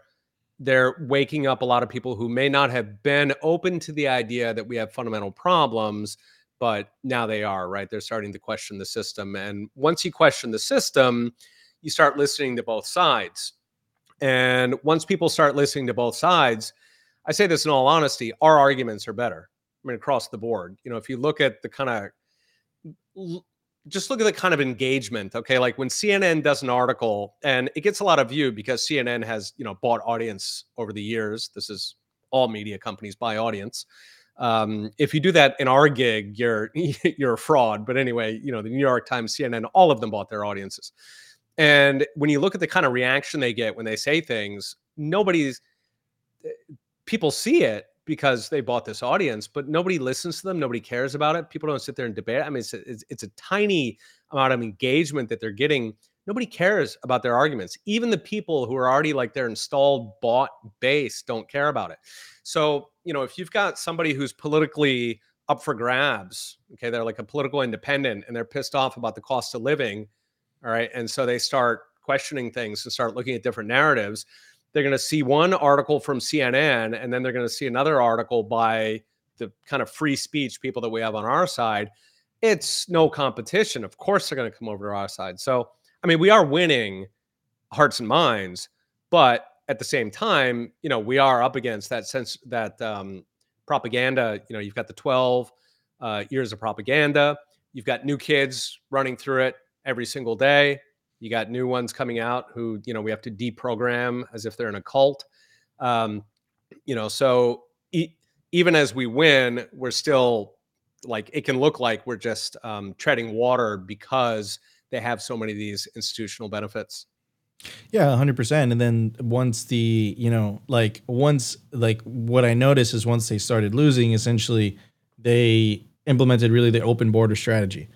they're waking up a lot of people who may not have been open to the idea that we have fundamental problems but now they are right they're starting to question the system and once you question the system you start listening to both sides and once people start listening to both sides i say this in all honesty our arguments are better i mean across the board you know if you look at the kind of just look at the kind of engagement. Okay, like when CNN does an article and it gets a lot of view because CNN has you know bought audience over the years. This is all media companies buy audience. Um, if you do that in our gig, you're you're a fraud. But anyway, you know the New York Times, CNN, all of them bought their audiences. And when you look at the kind of reaction they get when they say things, nobody's eh, people see it because they bought this audience, but nobody listens to them. Nobody cares about it. People don't sit there and debate. I mean, it's a, it's, it's a tiny amount of engagement that they're getting. Nobody cares about their arguments. Even the people who are already like their installed bought base don't care about it. So, you know, if you've got somebody who's politically up for grabs, okay, they're like a political independent and they're pissed off about the cost of living, all right, and so they start questioning things and start looking at different narratives they're going to see one article from CNN and then they're going to see another article by the kind of free speech people that we have on our side. It's no competition. Of course, they're going to come over to our side. So, I mean, we are winning hearts and minds, but at the same time, you know, we are up against that sense that um, propaganda. You know, you've got the 12 uh, years of propaganda. You've got new kids running through it every single day. You got new ones coming out who, you know, we have to deprogram as if they're in a cult. Um, you know, so e- even as we win, we're still like it can look like we're just um, treading water because they have so many of these institutional benefits. Yeah, hundred percent. And then once the you know like once like what I noticed is once they started losing, essentially they implemented really the open border strategy,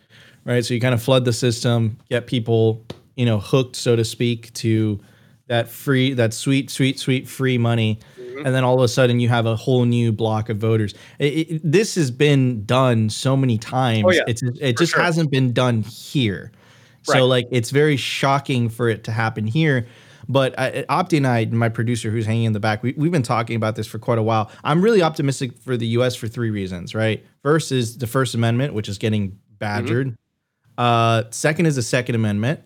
right? So you kind of flood the system, get people you know hooked, so to speak, to that free that sweet sweet sweet free money mm-hmm. and then all of a sudden you have a whole new block of voters it, it, this has been done so many times oh, yeah. it's it just sure. hasn't been done here so like it's very shocking for it to happen here. But I, Opti and I, my producer who's hanging in the back, we, we've been talking about this for quite a while. I'm really optimistic for the U.S. for three reasons. Right, first is the First Amendment, which is getting badgered. Mm-hmm. Uh, second is the Second Amendment,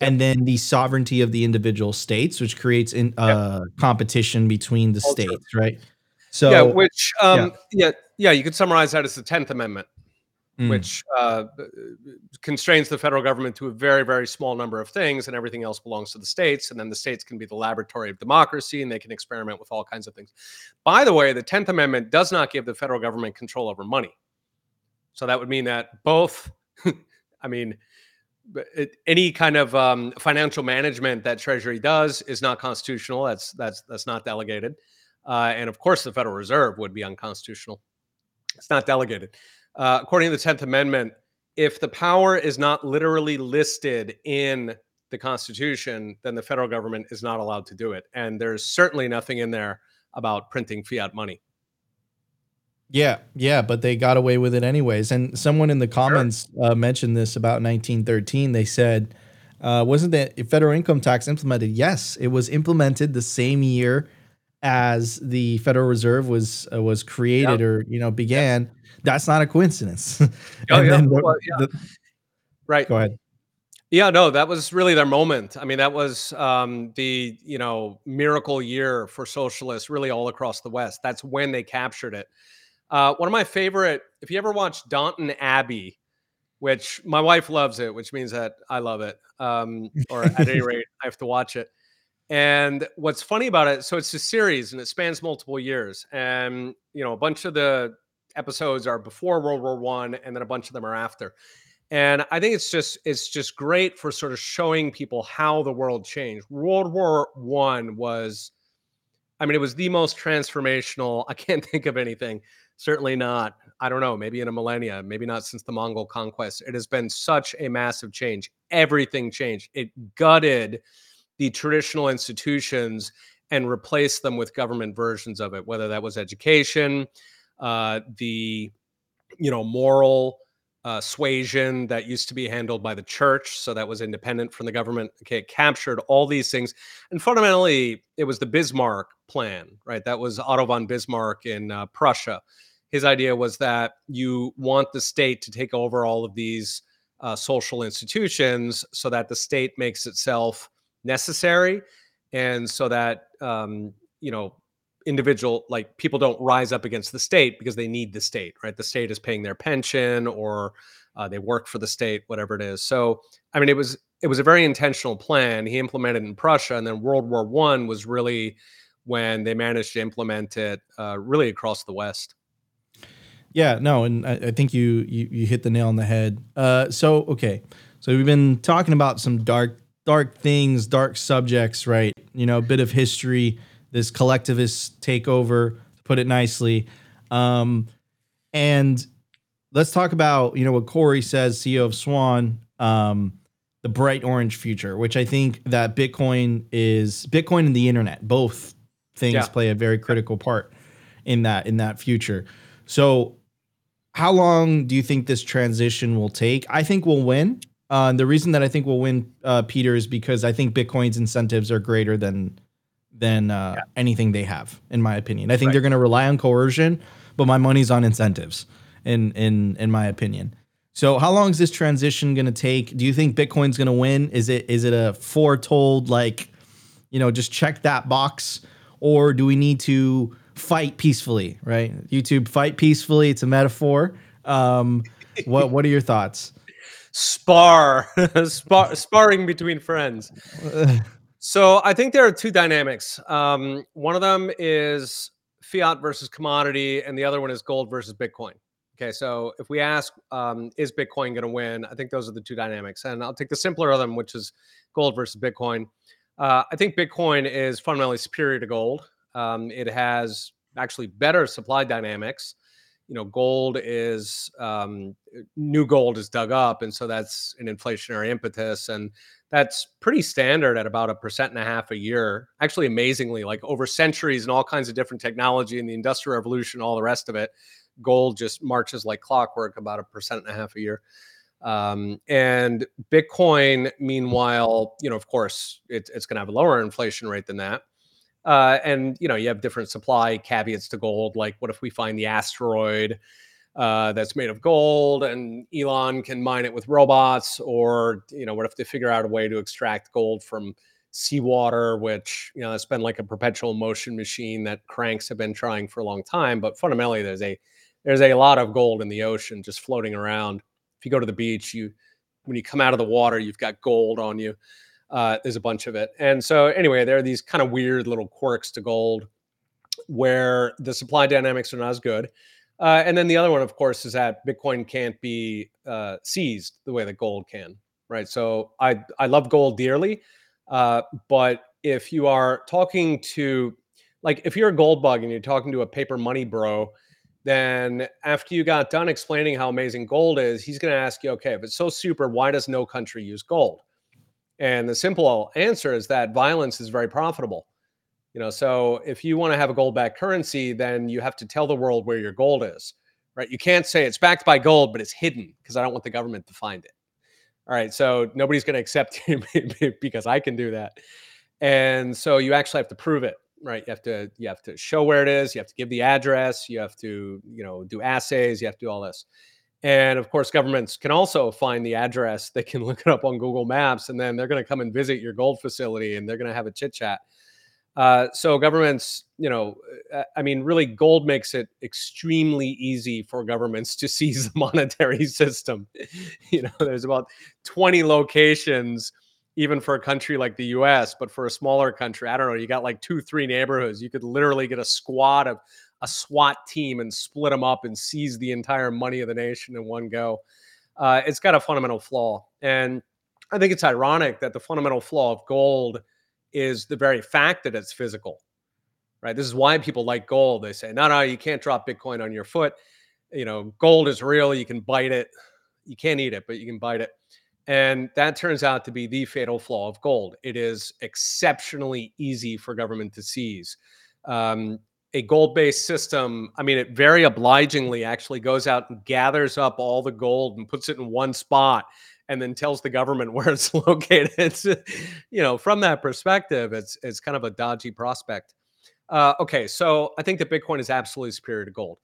and then the sovereignty of the individual states, which creates in uh, yep. competition between the states. Right. So yeah, which um, yeah. yeah, yeah, you could summarize that as the Tenth Amendment mm. which uh, constrains the federal government to a very, very small number of things, and everything else belongs to the states. And then the states can be the laboratory of democracy, and they can experiment with all kinds of things. By the way, the Tenth Amendment does not give the federal government control over money. So that would mean that both, I mean, any kind of um, financial management that Treasury does is not constitutional. That's that's that's not delegated, uh, and of course, the Federal Reserve would be unconstitutional. It's not delegated uh, according to the 10th Amendment, if the power is not literally listed in the Constitution, then the federal government is not allowed to do it. And there's certainly nothing in there about printing fiat money. Yeah, yeah, but they got away with it anyways. And someone in the comments sure. uh, mentioned this about 1913. They said, uh, wasn't the federal income tax implemented? Yes, it was implemented the same year as the Federal Reserve was uh, was created or you know began. That's not a coincidence. Oh, yeah. Well, yeah. The, right. Go ahead. Yeah, no, that was really their moment. I mean, that was um, the you know miracle year for socialists, really all across the West. That's when they captured it. Uh, one of my favorite, if you ever watch Downton Abbey, which my wife loves it, which means that I love it, um, or at any rate, I have to watch it. And what's funny about it, so it's a series and it spans multiple years, and you know a bunch of the episodes are before World War One, and then a bunch of them are after. And I think it's just it's just great for sort of showing people how the world changed. World War One was, I mean, it was the most transformational. I can't think of anything. Certainly not. I don't know. Maybe in a millennia. Maybe not since the Mongol conquest. It has been such a massive change. Everything changed. It gutted the traditional institutions and replace them with government versions of it. Whether that was education, uh, the you know moral uh, suasion that used to be handled by the church, so that was independent from the government. Okay, it captured all these things, and fundamentally, it was the Bismarck plan, right? That was Otto von Bismarck in uh, Prussia. His idea was that you want the state to take over all of these uh, social institutions, so that the state makes itself necessary, and so that um, you know individual like people don't rise up against the state because they need the state right? The state is paying their pension or uh, they work for the state whatever it is. So i mean it was it was a very intentional plan. He implemented in prussia and then world war one was really when they managed to implement it uh, really across the west. Yeah no and I, I, think you, you you hit the nail on the head. Uh, so okay. So we've been talking about some dark dark things dark subjects right you know a bit of history this collectivist takeover, to put it nicely. Um, and let's talk about you know what Cory says, CEO of Swan, um, the bright orange future, which I think that Bitcoin is Bitcoin and the internet, both things yeah. play a very critical part in that in that future. So, how long do you think this transition will take? I think we'll win. Uh, the reason that I think we'll win, uh, Peter, is because I think Bitcoin's incentives are greater than than uh, yeah. anything they have, in my opinion. I think right. they're going to rely on coercion, but my money's on incentives, in in in my opinion. So, how long is this transition going to take? Do you think Bitcoin's going to win? Is it is it a foretold like, you know, just check that box, or do we need to fight peacefully, right? YouTube fight peacefully. It's a metaphor. Um, what what are your thoughts? Spar, Spar sparring between friends. So I think there are two dynamics. Um, one of them is fiat versus commodity, and the other one is gold versus Bitcoin. Okay, so if we ask, um, is Bitcoin going to win? I think those are the two dynamics, and I'll take the simpler of them, which is gold versus Bitcoin. Uh, I think Bitcoin is fundamentally superior to gold. Um, it has actually better supply dynamics. You know, gold is um, new gold is dug up, and so that's an inflationary impetus, and that's pretty standard at about a percent and a half a year. Actually, amazingly, like over centuries and all kinds of different technology and the industrial revolution, all the rest of it, gold just marches like clockwork, about a percent and a half a year. Um, and Bitcoin, meanwhile, you know, of course, it, it's going to have a lower inflation rate than that. Uh, and you know, you have different supply caveats to gold. Like, what if we find the asteroid uh, that's made of gold, and Elon can mine it with robots? Or you know, what if they figure out a way to extract gold from seawater, which you know, it's been like a perpetual motion machine that cranks have been trying for a long time. But fundamentally, there's a there's a lot of gold in the ocean just floating around if you go to the beach, you when you come out of the water, you've got gold on you. Uh, there's a bunch of it, and so anyway, there are these kind of weird little quirks to gold where the supply dynamics are not as good. Uh, and then the other one, of course, is that Bitcoin can't be uh, seized the way that gold can, right? So I I love gold dearly, uh, but if you are talking to like if you're a gold bug and you're talking to a paper money bro then after you got done explaining how amazing gold is, he's going to ask you, okay, if it's so super, why does no country use gold? And the simple answer is that violence is very profitable. You know, so if you want to have a gold-backed currency, then you have to tell the world where your gold is, right? You can't say it's backed by gold, but it's hidden because I don't want the government to find it. All right, so nobody's going to accept it because I can do that. And so you actually have to prove it right? You have to you have to show where it is. You have to give the address. You have to you know do assays. You have to do all this. And of course, governments can also find the address. They can look it up on Google Maps, and then they're going to come and visit your gold facility, and they're going to have a chit chat. Uh, so governments, you know, uh, I mean, really, gold makes it extremely easy for governments to seize the monetary system. you know, there's about 20 locations even for a country like the US, but for a smaller country, I don't know, you got like two, three neighborhoods. You could literally get a squad of a SWAT team and split them up and seize the entire money of the nation in one go. Uh, it's got a fundamental flaw. And I think it's ironic that the fundamental flaw of gold is the very fact that it's physical, right? This is why people like gold. They say, no, no, you can't drop Bitcoin on your foot. You know, gold is real. You can bite it. You can't eat it, but you can bite it. And that turns out to be the fatal flaw of gold. It is exceptionally easy for government to seize. Um, a gold based system, I mean, it very obligingly actually goes out and gathers up all the gold and puts it in one spot and then tells the government where it's located. You know, from that perspective, it's, it's kind of a dodgy prospect. Uh, okay, so I think that Bitcoin is absolutely superior to gold.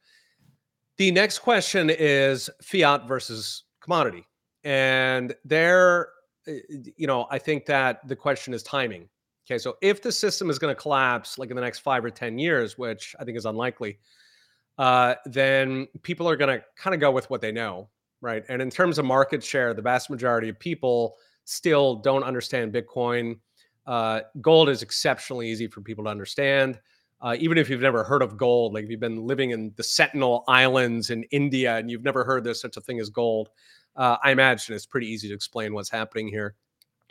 The next question is fiat versus commodity. And there, eh, you know, I think that the question is timing. Okay, so if the system is going to collapse like in the next five or 10 years, which I think is unlikely, uh, then people are going to kind of go with what they know, right? And in terms of market share, the vast majority of people still don't understand Bitcoin. Uh, gold is exceptionally easy for people to understand. Uh, even if you've never heard of gold, like if you've been living in the Sentinel Islands in India and you've never heard there's such a thing as gold, uh, I imagine it's pretty easy to explain what's happening here.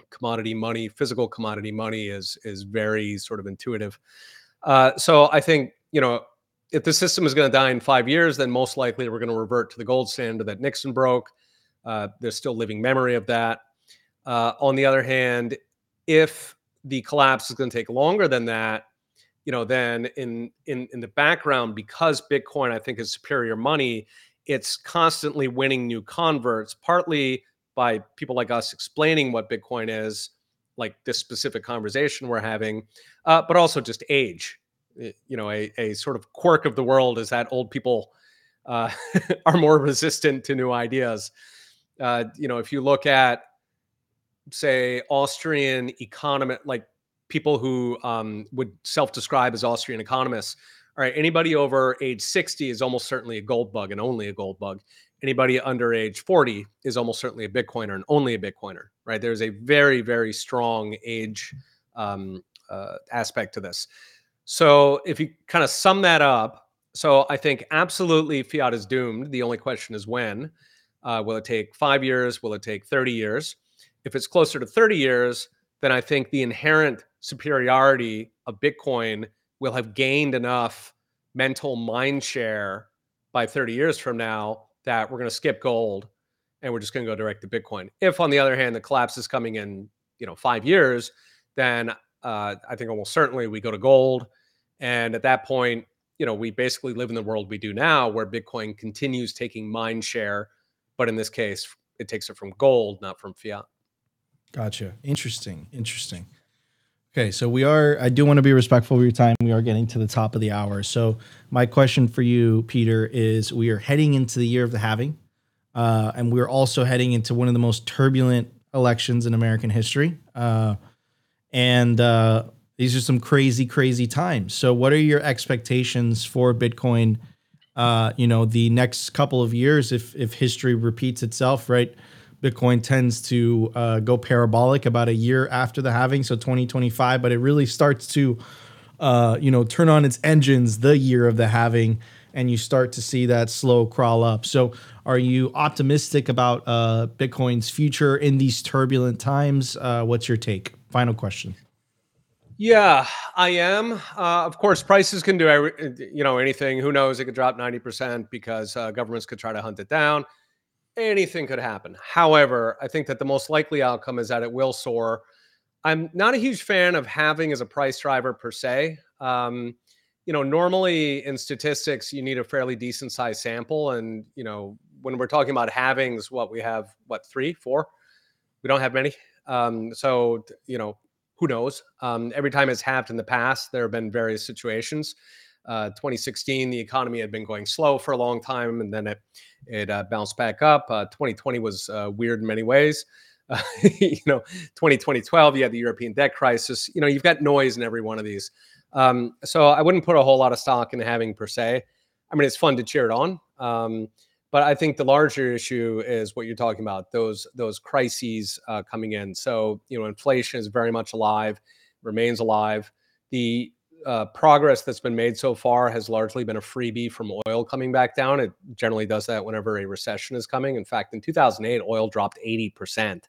Commodity money, physical commodity money is is very sort of intuitive. Uh, so I think you know if the system is going to die in five years, then most likely we're going to revert to the gold standard that Nixon broke. Uh, there's still living memory of that. Uh, on the other hand, if the collapse is going to take longer than that, you know, then in in in the background, because Bitcoin I think is superior money, it's constantly winning new converts, partly by people like us explaining what Bitcoin is, like this specific conversation we're having, uh, but also just age. You know, a, a sort of quirk of the world is that old people uh, are more resistant to new ideas. Uh, you know, if you look at, say, Austrian economic, like people who um, would self-describe as Austrian economists, all right, anybody over age 60 is almost certainly a gold bug and only a gold bug. Anybody under age 40 is almost certainly a Bitcoiner and only a Bitcoiner, right? There's a very, very strong age um, uh, aspect to this. So if you kind of sum that up, so I think absolutely fiat is doomed. The only question is when. Uh, will it take five years? Will it take 30 years? If it's closer to 30 years, then I think the inherent superiority of Bitcoin will have gained enough mental mind share by 30 years from now that we're going to skip gold and we're just going to go direct to Bitcoin. If, on the other hand, the collapse is coming in, you know, five years, then uh, I think almost certainly we go to gold. And at that point, you know, we basically live in the world we do now, where Bitcoin continues taking mind share, but in this case, it takes it from gold, not from fiat. Gotcha. Interesting. Interesting. Okay, so we are. I do want to be respectful of your time. We are getting to the top of the hour. So my question for you, Peter, is: We are heading into the year of the halving, uh, and we're also heading into one of the most turbulent elections in American history. Uh, and uh, these are some crazy, crazy times. So, what are your expectations for Bitcoin? Uh, you know, the next couple of years, if if history repeats itself, right? Bitcoin tends to uh, go parabolic about a year after the halving, so 2025, but it really starts to, uh, you know, turn on its engines the year of the halving, and you start to see that slow crawl up. So, are you optimistic about uh, Bitcoin's future in these turbulent times? Uh, what's your take? Final question. Yeah, I am. Uh, of course, prices can do you know anything. Who knows? It could drop ninety percent because uh, governments could try to hunt it down anything could happen. However, I think that the most likely outcome is that it will soar. I'm not a huge fan of halving as a price driver per se. Um, you know, normally in statistics, you need a fairly decent size sample. And, you know, when we're talking about halvings, what we have, what, three, four? We don't have many. Um, so, you know, who knows? Um, every time it's halved in the past, there have been various situations. Uh, 2016, the economy had been going slow for a long time, and then it it uh, bounced back up. Uh, 2020 was uh, weird in many ways. you know, 2020, 12, you had the European debt crisis. You know, you've got noise in every one of these. Um, so I wouldn't put a whole lot of stock in halving per se. I mean, it's fun to cheer it on. Um, but I think the larger issue is what you're talking about those those crises uh, coming in. So you know, inflation is very much alive, remains alive. The uh, progress that's been made so far has largely been a freebie from oil coming back down. It generally does that whenever a recession is coming. In fact, in 2008, oil dropped 80%.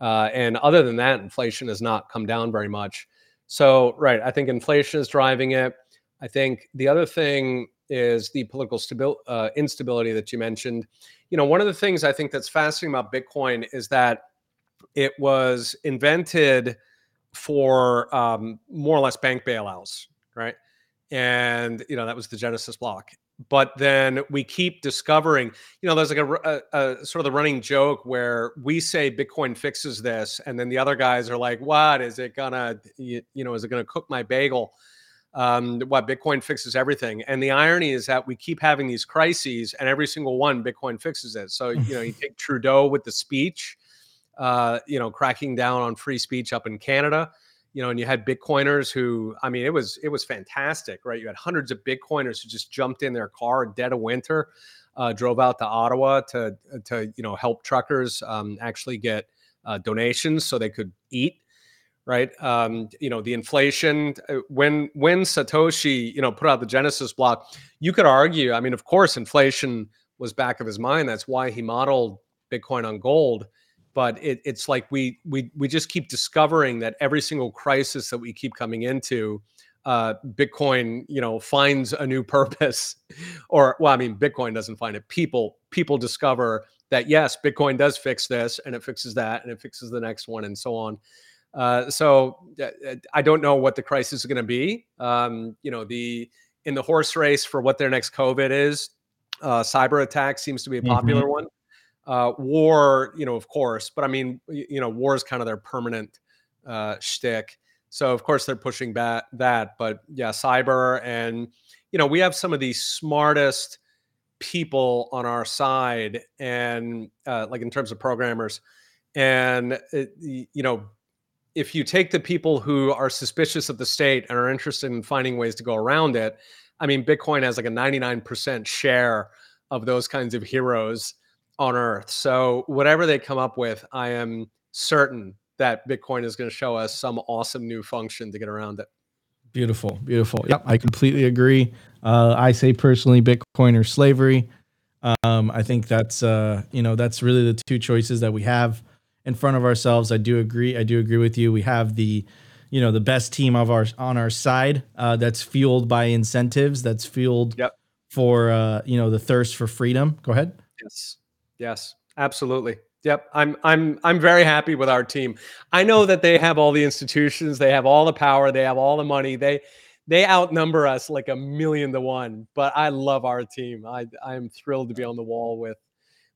Uh, and other than that, inflation has not come down very much. So, right, I think inflation is driving it. I think the other thing is the political stabil- uh, instability that you mentioned. You know, one of the things I think that's fascinating about Bitcoin is that it was invented for um, more or less bank bailouts, right? And you know that was the Genesis block. But then we keep discovering, you know, there's like a, a, a, sort of the running joke where we say Bitcoin fixes this, and then the other guys are like, "What is it gonna, you, you know, is it gonna cook my bagel?" Um, what Bitcoin fixes everything, and the irony is that we keep having these crises, and every single one Bitcoin fixes it. So you know, you take Trudeau with the speech uh, you know, cracking down on free speech up in Canada. You know, and you had Bitcoiners who, I mean, it was it was fantastic, right? You had hundreds of Bitcoiners who just jumped in their car dead of winter, uh, drove out to Ottawa to to you know help truckers um, actually get uh, donations so they could eat right? Um, you know, the inflation uh, when when Satoshi, you know, put out the Genesis block, you could argue. I mean, of course, inflation was back of his mind. That's why he modeled Bitcoin on gold but it, it's like we we we just keep discovering that every single crisis that we keep coming into uh, bitcoin you know finds a new purpose or well i mean bitcoin doesn't find it. People people discover that yes bitcoin does fix this and it fixes that and it fixes the next one and so on. Uh, so uh, uh i don't know what the crisis is going to be. Um, you know the in the horse race for what their next covid is uh, cyber attack seems to be a popular mm-hmm. one uh, war, you know, of course, but I mean, you know, war is kind of their permanent uh, shtick. So of course they're pushing back that, but yeah, cyber and you know we have some of the smartest people on our side, and uh, like in terms of programmers, and it, you know if you take the people who are suspicious of the state and are interested in finding ways to go around it, I mean, Bitcoin has like a 99% share of those kinds of heroes on earth. So whatever they come up with, I am certain that Bitcoin is going to show us some awesome new function to get around it. Beautiful, beautiful. Yep, I completely agree. Uh, I say personally, Bitcoin or slavery. Um, I think that's uh, you know that's really the two choices that we have in front of ourselves. I do agree. I do agree with you. We have the you know the best team of our on our side uh, that's fueled by incentives. That's fueled yep. for uh, you know the thirst for freedom. Go ahead. Yes. Yes. Absolutely. Yep, I'm I'm I'm very happy with our team. I know that they have all the institutions, they have all the power, they have all the money. They they outnumber us like a million to one. But I love our team. I I'm thrilled to be on the wall with,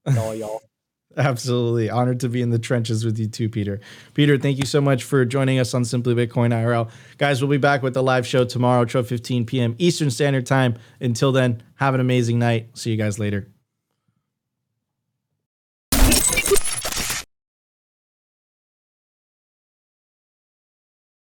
with all y'all. Absolutely. Honored to be in the trenches with you too, Peter. Peter, thank you so much for joining us on Simply Bitcoin IRL. Guys, we'll be back with the live show tomorrow, 12 15 p.m. Eastern Standard Time. Until then, have an amazing night. See you guys later.